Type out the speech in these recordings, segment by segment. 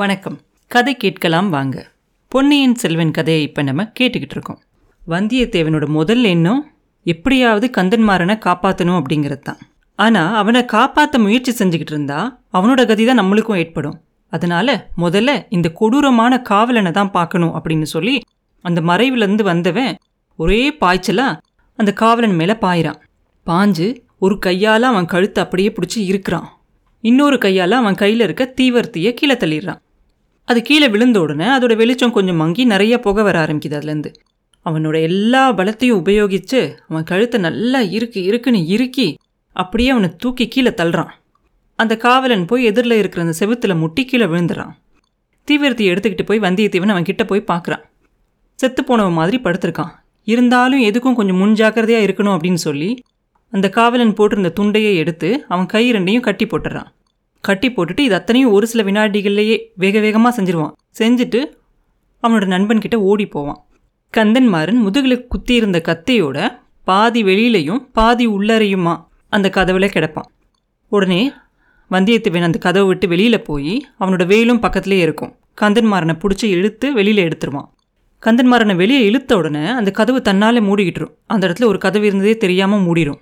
வணக்கம். கதை கேட்கலாம் வாங்க. பொன்னியின் செல்வன் கதையை இப்போ நம்ம கேட்டுக்கிட்டு இருக்கோம். வந்தியத்தேவனோட முதல் எண்ணம் எப்படியாவது கந்தன்மாரனை காப்பாற்றணும் அப்படிங்கிறது தான். ஆனால் அவனை காப்பாற்ற முயற்சி செஞ்சுக்கிட்டு இருந்தா அவனோட கதி தான் நம்மளுக்கும் ஏற்படும். அதனால முதல்ல இந்த கொடூரமான காவலனை தான் பார்க்கணும் அப்படின்னு சொல்லி அந்த மறைவிலேருந்து வந்தவன் ஒரே பாய்ச்சலாக அந்த காவலன் மேலே பாயிறான். பாஞ்சு ஒரு கையால் அவன் கழுத்தை அப்படியே பிடிச்சி இருக்கிறான் இன்னொரு கையால் அவன் கையில் இருக்க தீவர்த்தியை கீழே தள்ளிடுறான். அது கீழே விழுந்த உடனே அதோட வெளிச்சம் கொஞ்சம் மங்கி நிறைய புகை வர ஆரம்பிக்குது அதுலேருந்து. அவனோட எல்லா பலத்தையும் உபயோகித்து அவன் கழுத்தை நல்லா இருக்கு இருக்குன்னு இறுக்கி அப்படியே அவனை தூக்கி கீழே தள்ளுறான். அந்த காவலன் போய் எதிரில் இருக்கிற அந்த செவுத்துல முட்டி கீழே விழுந்துறான். தீவிரத்தை எடுத்துக்கிட்டு போய் வந்தியத்தேவன் அவன் கிட்டே போய் பார்க்குறான். செத்து போனவன் மாதிரி படுத்திருக்கான். இருந்தாலும் எதுக்கும் கொஞ்சம் முன்ஜாக்கிரதையாக இருக்கணும் அப்படின்னு சொல்லி அந்த காவலன் போட்டிருந்த துண்டையை எடுத்து அவன் கை ரெண்டையும் கட்டி போட்டுறான். கட்டி போட்டுட்டு இது அத்தனையும் ஒரு சில வினாடிகள்லேயே வேக வேகமாக செஞ்சிருவான். செஞ்சுட்டு அவனோட நண்பன்கிட்ட ஓடி போவான். கந்தன்மாறன் முதுகில் குத்தியிருந்த கத்தையோட பாதி வெளியிலையும் பாதி உள்ளறையுமா அந்த கதவுல கிடப்பான். உடனே வந்தியத்தேவன் அந்த கதவை விட்டு வெளியில் போய் அவனோட வேலும் பக்கத்துலேயே இருக்கும். கந்தன்மாறனை பிடிச்சி இழுத்து வெளியில் எடுத்துருவான். கந்தன்மாறனை வெளியே இழுத்த உடனே அந்த கதவு தன்னால் மூடிக்கிட்டுரும். அந்த இடத்துல ஒரு கதவு இருந்ததே தெரியாமல் மூடிடும்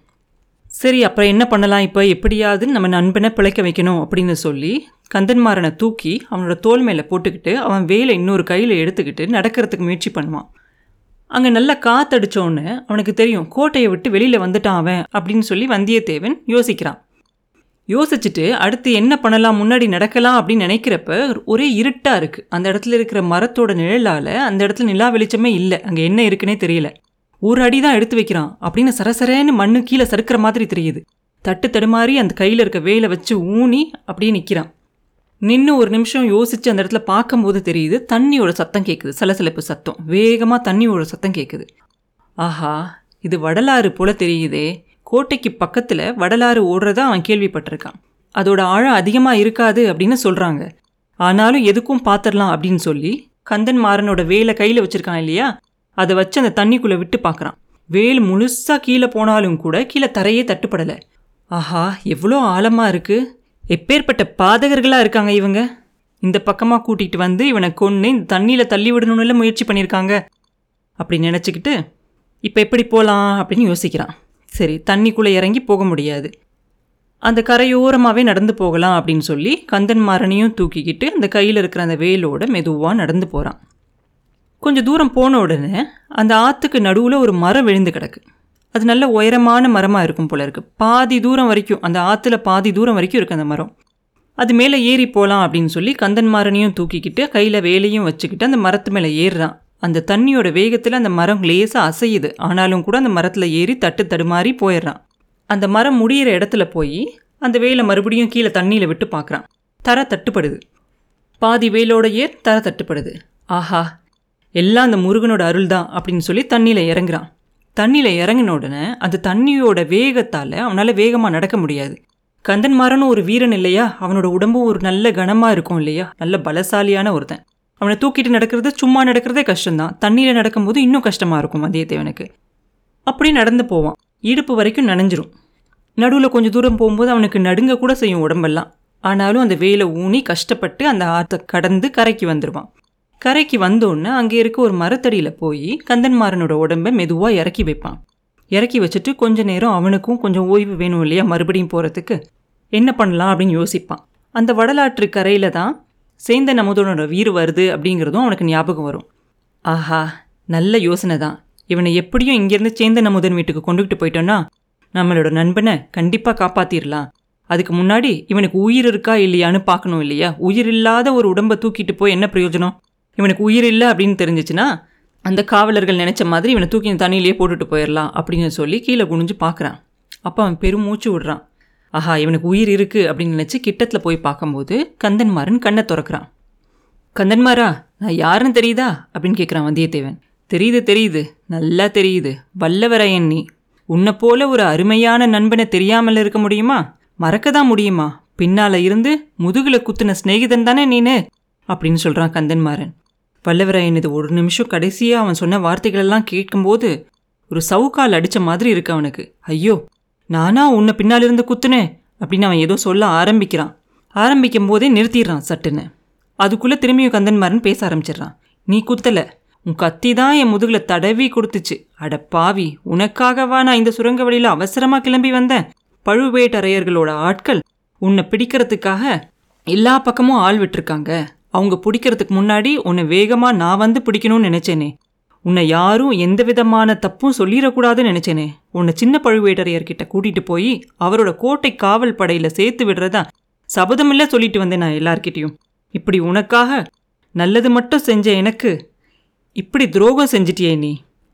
சரி அப்புறம் என்ன பண்ணலாம்? இப்போ எப்படியாவது நம்ம நண்பனை பிழைக்க வைக்கணும் அப்படின்னு சொல்லி கந்தன்மாரனை தூக்கி அவனோட தோல் மேலே போட்டுக்கிட்டு அவன் வேலை இன்னொரு கையில் எடுத்துக்கிட்டு நடக்கிறதுக்கு முயற்சி பண்ணுவான். அங்கே நல்லா காத்தடிச்சோன்னு அவனுக்கு தெரியும் கோட்டையை விட்டு வெளியில் வந்துட்டான் அவன் அப்படின்னு சொல்லி வந்தியத்தேவன் யோசிக்கிறான். யோசிச்சுட்டு அடுத்து என்ன பண்ணலாம் முன்னாடி நடக்கலாம் அப்படின்னு நினைக்கிறப்ப ஒரே இருட்டாக இருக்குது அந்த இடத்துல இருக்கிற மரத்தோட நிழலால் அந்த இடத்துல நிலா வெளிச்சமே இல்லை. அங்கே என்ன இருக்குன்னே தெரியல. ஒரு அடி தான் எடுத்து வைக்கிறான் அப்படின்னு சரசரேன்னு மண்ணு கீழே சறுக்கிற மாதிரி தெரியுது. தட்டு தடுமாறி அந்த கையில் இருக்க வேலை வச்சு ஊனி அப்படியே நிற்கிறான் நின்று ஒரு நிமிஷம் யோசித்து அந்த இடத்துல பார்க்கும்போது தெரியுது தண்ணியோட சத்தம் கேட்குது சலசலப்பு சத்தம். வேகமாக தண்ணியோட சத்தம் கேட்குது ஆஹா இது வடலாறு போல தெரியுதே. கோட்டைக்கு பக்கத்தில் வடலாறு ஓடுறதா அவன் கேள்விப்பட்டிருக்கான். அதோட ஆழம் அதிகமாக இருக்காது அப்படின்னு சொல்கிறாங்க ஆனாலும் எதுக்கும் பார்த்துடலாம் அப்படின்னு சொல்லி கந்தன் மாறனோட வேலை கையில் வச்சுருக்கான் இல்லையா? அதை வச்சு அந்த தண்ணிக்குள்ளே விட்டு பார்க்குறான். வேல் முழுசாக கீழே போனாலும் கூட கீழே தரையே தட்டுப்படலை. ஆஹா எவ்வளோ ஆழமாக இருக்குது எப்பேற்பட்ட பாதகர்களாக இருக்காங்க இவங்க. இந்த பக்கமாக கூட்டிகிட்டு வந்து இவனை கொன்று இந்த தண்ணியில் தள்ளி விடணும்னு முயற்சி பண்ணியிருக்காங்க அப்படி நினச்சிக்கிட்டு இப்போ எப்படி போகலாம் அப்படின்னு யோசிக்கிறான். சரி தண்ணிக்குள்ளே இறங்கி போக முடியாது. அந்த கரையோரமாகவே நடந்து போகலாம் அப்படின்னு சொல்லி கந்தன் மாறனையும் தூக்கிக்கிட்டு அந்த கையில் இருக்கிற அந்த வேலோட மெதுவாக நடந்து போகிறான் கொஞ்சம் தூரம் போன உடனே அந்த ஆற்றுக்கு நடுவில் ஒரு மரம் விழுந்து கிடக்கு. அது நல்ல உயரமான மரமாக இருக்கும் போல இருக்குது பாதி தூரம் வரைக்கும் அந்த ஆற்றுல பாதி தூரம் வரைக்கும் இருக்குது அந்த மரம். அது மேலே ஏறி போகலாம் அப்படின்னு சொல்லி கந்தன்மாரனையும் தூக்கிக்கிட்டு கையில் வேலையும் வச்சுக்கிட்டு அந்த மரத்து மேலே ஏறுறான். அந்த தண்ணியோட வேகத்தில் அந்த மரம் லேசாக அசையுது. ஆனாலும் கூட அந்த மரத்தில் ஏறி தட்டு தடுமாறி போயிடுறான். அந்த மரம் முடியிற இடத்துல போய் அந்த வேலை மறுபடியும் கீழே தண்ணியில் விட்டு பார்க்குறான் தர தட்டுப்படுது. பாதி வேலோட ஏர் தர தட்டுப்படுது. ஆஹா எல்லாம் அந்த முருகனோட அருள் தான் அப்படின்னு சொல்லி தண்ணியில் இறங்குறான். தண்ணியில் இறங்கின உடனே அந்த தண்ணியோட வேகத்தால் அவனால் வேகமாக நடக்க முடியாது. கந்தன்மாரனும் ஒரு வீரன் இல்லையா? அவனோட உடம்பும் ஒரு நல்ல கனமாக இருக்கும் இல்லையா? நல்ல பலசாலியான ஒருத்தன். அவனை தூக்கிட்டு நடக்கிறது சும்மா நடக்கிறதே கஷ்டம்தான். தண்ணியில் நடக்கும்போது இன்னும் கஷ்டமாக இருக்கும் வந்தியத்தேவனுக்கு அப்படி நடந்து போவான். இடுப்பு வரைக்கும் நனைஞ்சிரும். நடுவில் கொஞ்சம் தூரம் போகும்போது அவனுக்கு நடுங்க கூட செய்யும் உடம்பெல்லாம். ஆனாலும் அந்த வேலை ஊனி கஷ்டப்பட்டு அந்த ஆற்றை கடந்து கரைக்கு வந்துடுவான் கரைக்கு வந்தோடனே அங்கே இருக்க ஒரு மரத்தடியில் போய் கந்தன்மாறனோட உடம்பை மெதுவாக இறக்கி வைப்பான். இறக்கி வச்சுட்டு கொஞ்ச நேரம் அவனுக்கும் கொஞ்சம் ஓய்வு வேணும் இல்லையா மறுபடியும் போகிறதுக்கு என்ன பண்ணலாம் அப்படின்னு யோசிப்பான். அந்த வடலாற்று கரையில் தான் சேந்த நமுதனோட வீர் வருது அப்படிங்கிறதும் அவனுக்கு ஞாபகம் வரும். ஆஹா நல்ல யோசனை தான். இவனை எப்படியும் இங்கேருந்து சேந்த நமுதன் வீட்டுக்கு கொண்டுகிட்டு போயிட்டோன்னா நம்மளோட நண்பனை கண்டிப்பாக காப்பாற்றிடலாம் அதுக்கு முன்னாடி இவனுக்கு உயிர் இருக்கா இல்லையான்னு பார்க்கணும் இல்லையா? உயிர் இல்லாத ஒரு உடம்பை தூக்கிட்டு போய் என்ன பிரயோஜனம்? இவனுக்கு உயிர் இல்லை அப்படின்னு தெரிஞ்சிச்சுன்னா அந்த காவலர்கள் நினச்ச மாதிரி இவனை தூக்கி தண்ணியிலேயே போட்டுட்டு போயிடலாம் அப்படின்னு சொல்லி கீழே குனிஞ்சு பார்க்குறான் அப்போ அவன் பெரும் மூச்சு விடுறான். ஆஹா இவனுக்கு உயிர் இருக்குது அப்படின்னு நினச்சி கிட்டத்தில் போய் பார்க்கும்போது கந்தன்மாறன் கண்ணை திறக்கிறான். கந்தன்மாரா நான் யாருன்னு தெரியுதா? அப்படின்னு கேட்குறான் வந்தியத்தேவன். தெரியுது தெரியுது. நல்லா தெரியுது. வல்லவரையன் நீ. உன்னை போல ஒரு அருமையான நண்பனை தெரியாமல் இருக்க முடியுமா? மறக்க தான் முடியுமா? பின்னால் இருந்து முதுகில் குத்துன சிநேகிதன் தானே நீனு? அப்படின்னு சொல்கிறான் கந்தன்மாறன் வல்லவராயன் இது ஒரு நிமிஷம் கடைசியாக அவன் சொன்ன வார்த்தைகளெல்லாம் கேட்கும்போது ஒரு சவுக்கால் அடித்த மாதிரி இருக்கு அவனுக்கு. ஐயோ நானா உன்னை பின்னாலிருந்து குத்துனேன் அப்படின்னு அவன் ஏதோ சொல்ல ஆரம்பிக்கிறான். ஆரம்பிக்கும் போதே நிறுத்திடுறான் சட்டுன்னு. அதுக்குள்ளே திரும்பியும் கந்தன்மாரன் பேச ஆரம்பிச்சிடுறான். நீ குத்தல. உன் கத்தி தான் என் முதுகில் தடவி கொடுத்துச்சு. அட பாவி உனக்காகவா நான் இந்த சுரங்க வழியில் அவசரமாக கிளம்பி வந்தேன்? பழுவேட்டரையர்களோட ஆட்கள் உன்னை பிடிக்கிறதுக்காக எல்லா பக்கமும் ஆள் விட்டுருக்காங்க. அவங்க பிடிக்கிறதுக்கு முன்னாடி உன்னை வேகமாக நான் வந்து பிடிக்கணும்னு நினச்சேனே. உன்னை யாரும் எந்த விதமான தப்பும் சொல்லிடக்கூடாதுன்னு நினச்சேனே. உன்னை சின்ன பழுவேட்டரையர்கிட்ட கூட்டிகிட்டு போய் அவரோட கோட்டை காவல் படையில் சேர்த்து விடுறதா சபதமில்ல சொல்லிட்டு வந்தேன் நான் எல்லார்கிட்டேயும். இப்படி உனக்காக நல்லது மட்டும் செஞ்ச எனக்கு இப்படி துரோகம் செஞ்சிட்டியே நீ.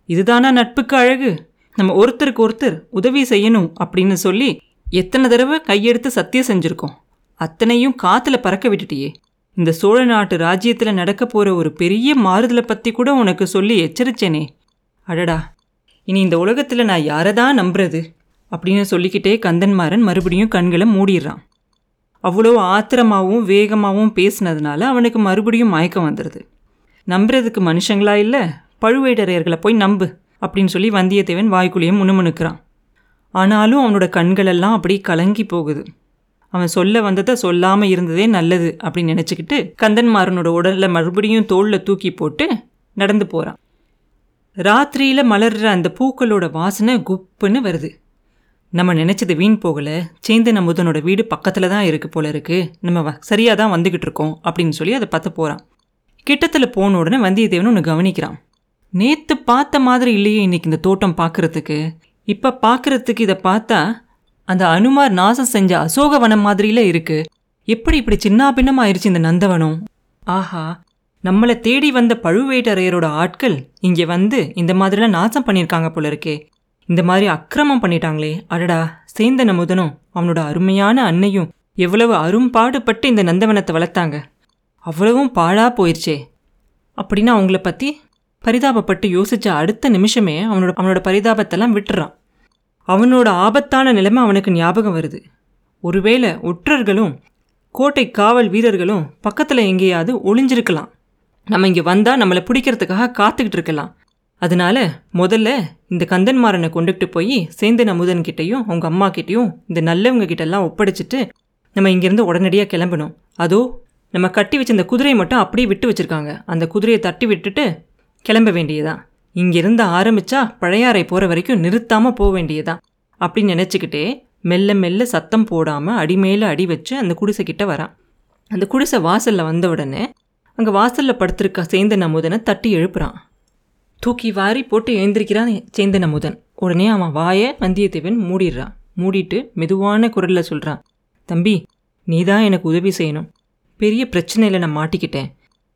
இதுதானா நட்புக்கு அழகு? நம்ம ஒருத்தருக்கு ஒருத்தர் உதவி செய்யணும் அப்படின்னு சொல்லி எத்தனை தடவை கையெடுத்து சத்தியம் செஞ்சுருக்கோம். அத்தனையும் காற்றுல பறக்க விட்டுட்டியே. இந்த சோழ நாட்டு ராஜ்யத்தில் நடக்க போகிற ஒரு பெரிய மாறுதலை பற்றி கூட உனக்கு சொல்லி எச்சரிச்சேனே. அடடா இனி இந்த உலகத்தில் நான் யாரை தான் நம்புறது? அப்படின்னு சொல்லிக்கிட்டே கந்தன்மாறன் மறுபடியும் கண்களை மூடிடுறான். அவ்வளோ ஆத்திரமாகவும் வேகமாகவும் பேசினதுனால அவனுக்கு மறுபடியும் மயக்கம் வந்துடுது நம்புறதுக்கு மனுஷங்களா இல்லை பழுவேட்டரையர்களை போய் நம்பு அப்படின்னு சொல்லி வந்தியத்தேவன் வாய்க்குள்ளேயே முணுமுணுக்கிறான். ஆனாலும் அவனோட கண்களெல்லாம் அப்படி கலங்கி போகுது. அவன் சொல்ல வந்ததை சொல்லாமல் இருந்ததே நல்லது அப்படின்னு நினச்சிக்கிட்டு கந்தன்மாறனோட உடலை மறுபடியும் தோளில் தூக்கி போட்டு நடந்து போகிறான் ராத்திரியில் மலர்ற அந்த பூக்களோட வாசனை குப்புன்னு வருது. நம்ம நினச்சது வீண் போகலை. சேந்தன் அமுதனோட வீடு பக்கத்தில் தான் இருக்குது போல இருக்குது நம்ம சரியாக தான் வந்துக்கிட்டு இருக்கோம் அப்படின்னு சொல்லி அதை பார்த்து போகிறான் கிட்டத்தில் போன உடனே வந்தியத்தேவன் ஒன்று கவனிக்கிறான். நேற்று பார்த்த மாதிரி இல்லையே இன்னைக்கு இந்த தோட்டம் பார்க்கறதுக்கு. இப்போ பார்க்குறதுக்கு இதை பார்த்தா அந்த அனுமார் நாசம் செஞ்ச அசோகவனம் மாதிரியில இருக்கு. எப்படி இப்படி சின்ன பின்னமாயிருச்சு இந்த நந்தவனம்? ஆஹா நம்மளை தேடி வந்த பழுவேட்டரையரோட ஆட்கள் இங்கே வந்து இந்த மாதிரிலாம் நாசம் பண்ணியிருக்காங்க போல இருக்கே இந்த மாதிரி அக்கிரமம் பண்ணிட்டாங்களே. அடடா சேந்தன முதனும் அவனோட அருமையான அன்னையும் எவ்வளவு அரும்பாடுபட்டு இந்த நந்தவனத்தை வளர்த்தாங்க. அவ்வளவும் பாழா போயிடுச்சே அப்படின்னு அவங்கள பற்றி பரிதாபப்பட்டு யோசிச்ச அடுத்த நிமிஷமே அவனோட அவனோட பரிதாபத்தெல்லாம் விட்டுறான். அவனோட ஆபத்தான நிலைமை அவனுக்கு ஞாபகம் வருது. ஒருவேளை ஒற்றர்களும் கோட்டை காவல் வீரர்களும் பக்கத்தில் எங்கேயாவது ஒளிஞ்சிருக்கலாம். நம்ம இங்கே வந்தால் நம்மளை பிடிக்கிறதுக்காக காத்துக்கிட்டு இருக்கலாம். அதனால முதல்ல இந்த கந்தன்மாரனை கொண்டுகிட்டு போய் சேந்தன் அமுதன்கிட்டையும் அவங்க அம்மா கிட்டேயும் இந்த நல்லவங்க கிட்டெல்லாம் ஒப்படைச்சிட்டு நம்ம இங்கேருந்து உடனடியாக கிளம்பணும். அதோ நம்ம கட்டி வச்ச இந்த குதிரையை மட்டும் அப்படியே விட்டு வச்சுருக்காங்க. அந்த குதிரையை தட்டி விட்டுட்டு கிளம்ப வேண்டியதான் இங்கிருந்து ஆரம்பிச்சா பழையாறை போகிற வரைக்கும் நிறுத்தாமல் போக வேண்டியதான் அப்படின்னு நினச்சிக்கிட்டே மெல்ல மெல்ல சத்தம் போடாமல் அடிமேல அடி வச்சு அந்த குடிசை கிட்ட வரான். அந்த குடிசை வாசலில் வந்த உடனே அங்கே வாசலில் படுத்திருக்க சேந்தன் அமுதனை தட்டி எழுப்புறான். தூக்கி வாரி போட்டு எழுந்திருக்கிறான் சேந்தன் அமுதன். உடனே அவன் வாயை வந்தியத்தேவன் மூடிடுறான். மூடிட்டு மெதுவான குரலில் சொல்கிறான் தம்பி நீ தான் எனக்கு உதவி செய்யணும். பெரிய பிரச்சனையில் நான் மாட்டிக்கிட்டேன்.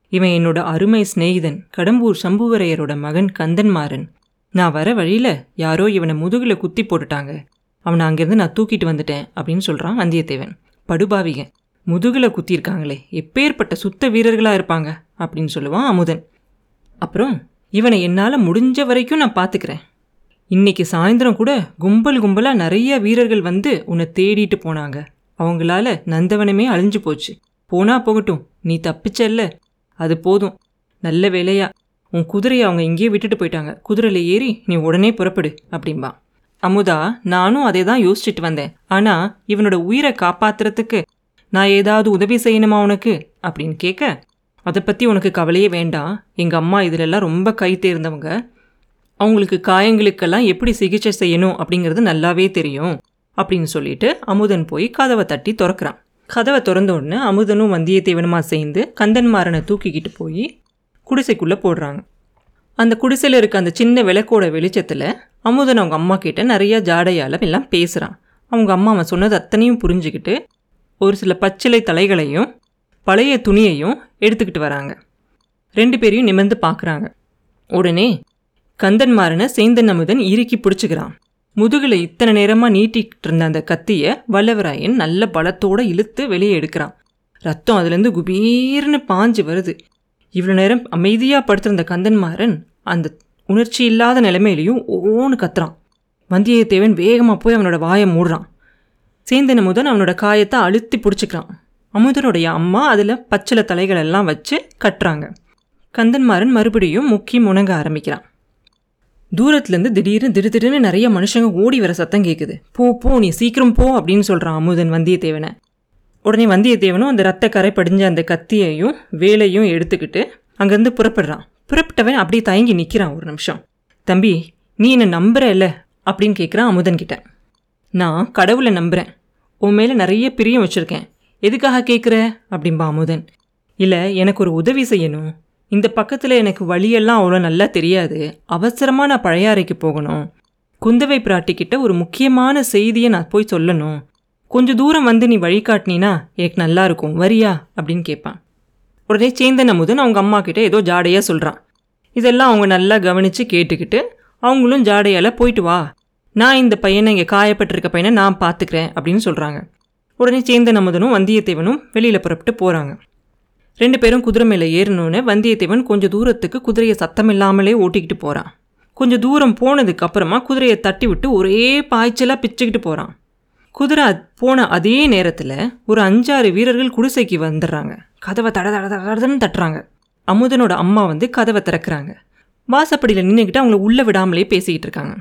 இவன் என்னோட அருமை சிநேகிதன் கடம்பூர் சம்புவரையரோட மகன் கந்தன்மாறன். நான் வர வழியில் யாரோ இவனை முதுகில் குத்தி போட்டுட்டாங்க. அவனை அங்கேருந்து நான் தூக்கிட்டு வந்துட்டேன் அப்படின்னு சொல்கிறான் வந்தியத்தேவன். படுபாவிகன் முதுகில் குத்தியிருக்காங்களே எப்பேற்பட்ட சுத்த வீரர்களாக இருப்பாங்க அப்படின்னு சொல்லுவான் அமுதன். அப்புறம் இவனை என்னால் முடிஞ்ச வரைக்கும் நான் பார்த்துக்கிறேன் இன்னைக்கு சாயந்தரம் கூட கும்பல் கும்பலாக நிறைய வீரர்கள் வந்து உன்னை தேடிட்டு போனாங்க. அவங்களால நந்தவனமே அழிஞ்சு போச்சு. போனா போகட்டும் நீ தப்பிச்சல்ல. அது போதும். நல்ல வேலையா உன் குதிரையை அவங்க இங்கேயே விட்டுட்டு போயிட்டாங்க. குதிரையில் ஏறி நீ உடனே புறப்படு அப்படிம்பா. அமுதா நானும் அதே தான் யோசிச்சுட்டு வந்தேன். ஆனால் இவனோட உயிரை காப்பாத்துறதுக்கு நான் ஏதாவது உதவி செய்யணுமா உனக்கு? அப்படின்னு கேட்க அதை பற்றி உனக்கு கவலையே வேண்டாம். எங்கள் அம்மா இதிலெல்லாம் ரொம்ப கை தேர்ந்தவங்க அவங்களுக்கு காயங்களுக்கெல்லாம் எப்படி சிகிச்சை செய்யணும் அப்படிங்கிறது நல்லாவே தெரியும் அப்படின்னு சொல்லிட்டு அமுதன் போய் கதவை தட்டி திறக்கிறான். கதவை திறந்த உடனே அமுதனும் வந்தியத்தேவனுமா சேர்ந்து கந்தன்மாரனை தூக்கிக்கிட்டு போய் குடிசைக்குள்ளே போடுறாங்க. அந்த குடிசையில் இருக்க அந்த சின்ன விளக்கோட வெளிச்சத்தில் அமுதன் அவங்க அம்மா கிட்ட நிறையா ஜாடையால் எல்லாம் பேசுகிறான் அவங்க அம்மா அவன் சொன்னது அத்தனையும் புரிஞ்சுக்கிட்டு ஒரு சில பச்சிலை தலைகளையும் பழைய துணியையும் எடுத்துக்கிட்டு வராங்க. ரெண்டு பேரையும் நிமிர்ந்து பார்க்குறாங்க உடனே கந்தன்மாரனை சேந்தன் அமுதன் இறுக்கி பிடிச்சிக்கிறான். முதுகில் இத்தனை நேரமாக நீட்டிக்கிட்டு இருந்த அந்த கத்தியை வல்லவராயன் நல்ல பலத்தோடு இழுத்து வெளியே எடுக்கிறான். ரத்தம் அதுலேருந்து குபீர்னு பாஞ்சு வருது. இவ்வளோ நேரம் அமைதியாக படுத்திருந்த கந்தன்மாறன் அந்த உணர்ச்சி இல்லாத நிலைமையிலையும் ஓன்னு கத்துறான். வந்தியத்தேவன் வேகமாக போய் அவனோட வாயை மூடுறான். சேந்தன் அமுதன் அவனோட காயத்தை அழுத்தி பிடிச்சிக்கிறான். அமுதனுடைய அம்மா அதில் பச்சில தலைகள் எல்லாம் வச்சு கட்டுறாங்க. கந்தன்மாறன் மறுபடியும் முக்கி முணங்க ஆரம்பிக்கிறான். தூரத்துலேருந்து திடீர்னு திடீர்னு நிறைய மனுஷங்க ஓடி வர சத்தம் கேட்குது போ போ நீ சீக்கிரம் போ அப்படின்னு சொல்கிறான் அமுதன் வந்தியத்தேவனை. உடனே வந்தியத்தேவனும் அந்த ரத்த கரை படிஞ்ச அந்த கத்தியையும் வேலையும் எடுத்துக்கிட்டு அங்கேருந்து புறப்படுறான். புறப்பட்டவன் அப்படியே தயங்கி நிற்கிறான் ஒரு நிமிஷம். தம்பி நீ என்னை நம்புற இல்லை அப்படின்னு கேட்குறான் அமுதன் கிட்ட. நான் கடவுளை நம்புகிறேன் உன் மேலே நிறைய பிரியம் வச்சுருக்கேன். எதுக்காக கேட்குற அப்படின்பா அமுதன். இல்லை எனக்கு ஒரு உதவி செய்யணும். இந்த பக்கத்தில் எனக்கு வழியெல்லாம் அவ்வளோ நல்லா தெரியாது. அவசரமாக நான் பழையாறைக்கு போகணும். குந்தவை பிராட்டிக்கிட்ட ஒரு முக்கியமான செய்தியை நான் போய் சொல்லணும். கொஞ்சம் தூரம் வந்து நீ வழிகாட்டினீனா எனக்கு நல்லா இருக்கும். வரியா? அப்படின்னு கேட்பான். உடனே சேந்தன் அமுதன் அவங்க அம்மா கிட்ட ஏதோ ஜாடையாக சொல்கிறான் இதெல்லாம் அவங்க நல்லா கவனித்து கேட்டுக்கிட்டு அவங்களும் ஜாடையால் போயிட்டு வா. நான் இந்த பையனை இங்கே காயப்பட்டிருக்க பையனை நான் பார்த்துக்கிறேன் அப்படின்னு சொல்கிறாங்க உடனே சேந்தன் அமுதனும் வந்தியத்தேவனும் வெளியில் புறப்பட்டு போகிறாங்க ரெண்டு பேரும் குதிரை மேலே ஏறணுன்னு வந்தியத்தேவன் கொஞ்சம் தூரத்துக்கு குதிரையை சத்தம் இல்லாமலே ஓட்டிக்கிட்டு போகிறான் கொஞ்சம் தூரம் போனதுக்கு அப்புறமா குதிரையை தட்டி விட்டு ஒரே பாய்ச்சலாக பிச்சுக்கிட்டு போகிறான் குதிரை போன அதே நேரத்தில் ஒரு அஞ்சாறு வீரர்கள் குடிசைக்கு வந்துடுறாங்க. கதவை தட தட தடன்னு தட்டுறாங்க. அமுதனோட அம்மா வந்து கதவை திறக்கிறாங்க. வாசப்படியில் நின்றுக்கிட்டு அவங்கள உள்ளே விடாமலே பேசிக்கிட்டு இருக்காங்க.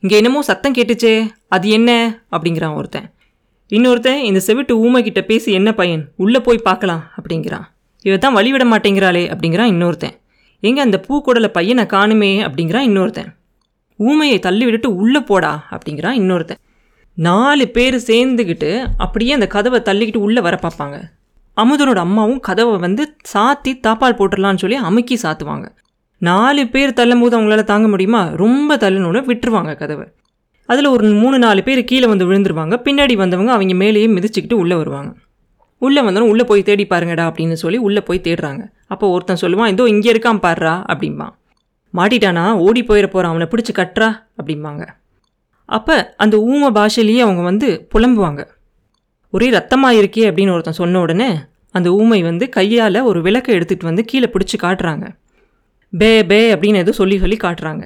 இங்கே என்னமோ சத்தம் கேட்டுச்சே அது என்ன? அப்படிங்கிறான் ஒருத்தன். இன்னொருத்தன் இந்த செவிட்டு ஊமை கிட்ட பேசி என்ன பையன்? உள்ளே போய் பார்க்கலாம் அப்படிங்கிறான். இவ தான் வழிவிட மாட்டேங்கிறாளே அப்படிங்கிறான் இன்னொருத்தன். எங்கே அந்த பூக்கூடலை பையனை காணுமே அப்படிங்கிறான் இன்னொருத்தன். ஊமையை தள்ளி விட்டுட்டு உள்ளே போடா அப்படிங்கிறான் இன்னொருத்தன். நாலு பேர் சேர்ந்துக்கிட்டு அப்படியே அந்த கதவை தள்ளிக்கிட்டு உள்ளே வர பார்ப்பாங்க. அமுதனோட அம்மாவும் கதவை வந்து சாத்தி தாப்பால் போட்டுடலான்னு சொல்லி அமுக்கி சாத்துவாங்க. நாலு பேர் தள்ளும் போது அவங்களால தாங்க முடியுமா? ரொம்ப தள்ளுனோட விட்டுருவாங்க கதவை. அதில் ஒரு மூணு நாலு பேர் கீழே வந்து விழுந்துருவாங்க. பின்னாடி வந்தவங்க அவங்க மேலேயே மிதிச்சுக்கிட்டு உள்ளே வருவாங்க. உள்ளே வந்தோம் உள்ளே போய் தேடி பாருங்கடா அப்படின்னு சொல்லி உள்ளே போய் தேடுறாங்க. அப்போ ஒருத்தன் சொல்லுவான் இதோ இங்கே இருக்கான் பாடுறா அப்படிம்பான். மாட்டிட்டானா? ஓடி போயிட போகிறான் அவனை பிடிச்சி கட்டுறா அப்படிம்பாங்க. அப்போ அந்த ஊம பாஷையிலேயே அவங்க வந்து புலம்புவாங்க. ஒரே ரத்தமாக இருக்கே அப்படின்னு ஒருத்தன் சொன்ன உடனே அந்த ஊமை வந்து கையால் ஒரு விளக்கை எடுத்துகிட்டு வந்து கீழே பிடிச்சி காட்டுறாங்க. பே பே அப்படின்னு எதோ சொல்லி சொல்லி காட்டுறாங்க.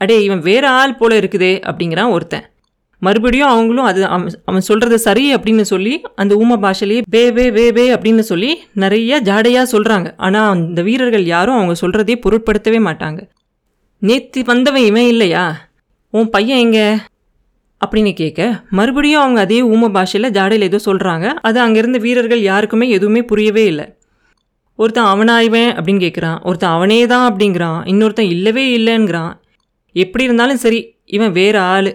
அடே இவன் வேற ஆள் போல இருக்குதே அப்படிங்கிறான் ஒருத்தன். மறுபடியும் அவங்களும் அது அவன் அவன் சொல்கிறது சரி அப்படின்னு சொல்லி அந்த ஊம பாஷையிலேயே பே பே வே பே அப்படின்னு சொல்லி நிறைய ஜாடையாக சொல்கிறாங்க ஆனால் அந்த வீரர்கள் யாரும் அவங்க சொல்கிறதே பொருட்படுத்தவே மாட்டாங்க. நேற்று வந்தவன் இவன் இல்லையா? உன் பையன் எங்க? அப்படின்னு கேட்க மறுபடியும் அவங்க அதே ஊம பாஷையில் ஜாடையில் ஏதோ சொல்கிறாங்க அது அங்கேருந்த வீரர்கள் யாருக்குமே எதுவுமே புரியவே இல்லை. ஒருத்தன் அவனாய்வேன் அப்படின்னு கேட்குறான் ஒருத்தன் அவனே தான் அப்படிங்கிறான். இன்னொருத்தன் இல்லவே இல்லைங்கிறான் எப்படி இருந்தாலும் சரி இவன் வேறு ஆள்.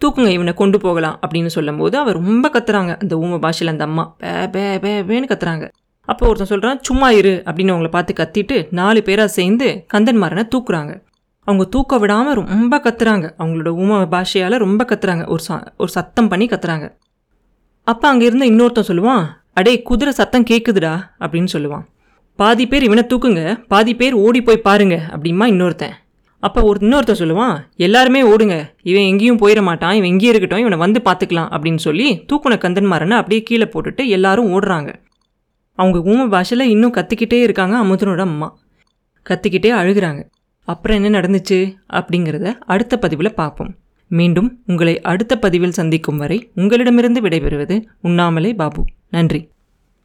தூக்குங்க இவனை கொண்டு போகலாம் அப்படின்னு சொல்லும்போது அவர் ரொம்ப கத்துறாங்க. அந்த ஊம பாஷையில் அந்த அம்மா பே பே பே பேன்னு கத்துறாங்க. அப்போ ஒருத்தன் சொல்கிறான் சும்மா இரு அப்படின்னு அவங்கள பார்த்து கத்திட்டு நாலு பேராக சேர்ந்து கந்தன்மாரனை தூக்குறாங்க. அவங்க தூக்க விடாமல் ரொம்ப கத்துறாங்க. அவங்களோட ஊம பாஷையால் ரொம்ப கத்துறாங்க. ஒரு ச ஒரு சத்தம் பண்ணி கத்துறாங்க. அப்போ அங்கே இருந்த இன்னொருத்தன் சொல்லுவான் அடே குதிரை சத்தம் கேட்குதுடா அப்படின்னு சொல்லுவான். பாதி பேர் இவனை தூக்குங்க பாதி பேர் ஓடி போய் பாருங்க அப்படிமா இன்னொருத்தன். அப்போ ஒரு இன்னொருத்தர் சொல்லுவான் எல்லாருமே ஓடுங்க. இவன் எங்கேயும் போயிட மாட்டான். இவன் எங்கேயும் இருக்கட்டும். இவனை வந்து பார்த்துக்கலாம். அப்படின்னு சொல்லி தூக்குன கந்தன்மாரனை அப்படியே கீழே போட்டுட்டு எல்லாரும் ஓடுறாங்க. அவங்க ஊம பாஷையில் இன்னும் கத்திக்கிட்டே இருக்காங்க அமுதனோட அம்மா. கத்திக்கிட்டே அழுகிறாங்க. அப்புறம் என்ன நடந்துச்சு அப்படிங்கிறத அடுத்த பதிவில் பார்ப்போம். மீண்டும் உங்களை அடுத்த பதிவில் சந்திக்கும் வரை உங்களிடமிருந்து விடைபெறுவது உண்ணாமலே பாபு. நன்றி.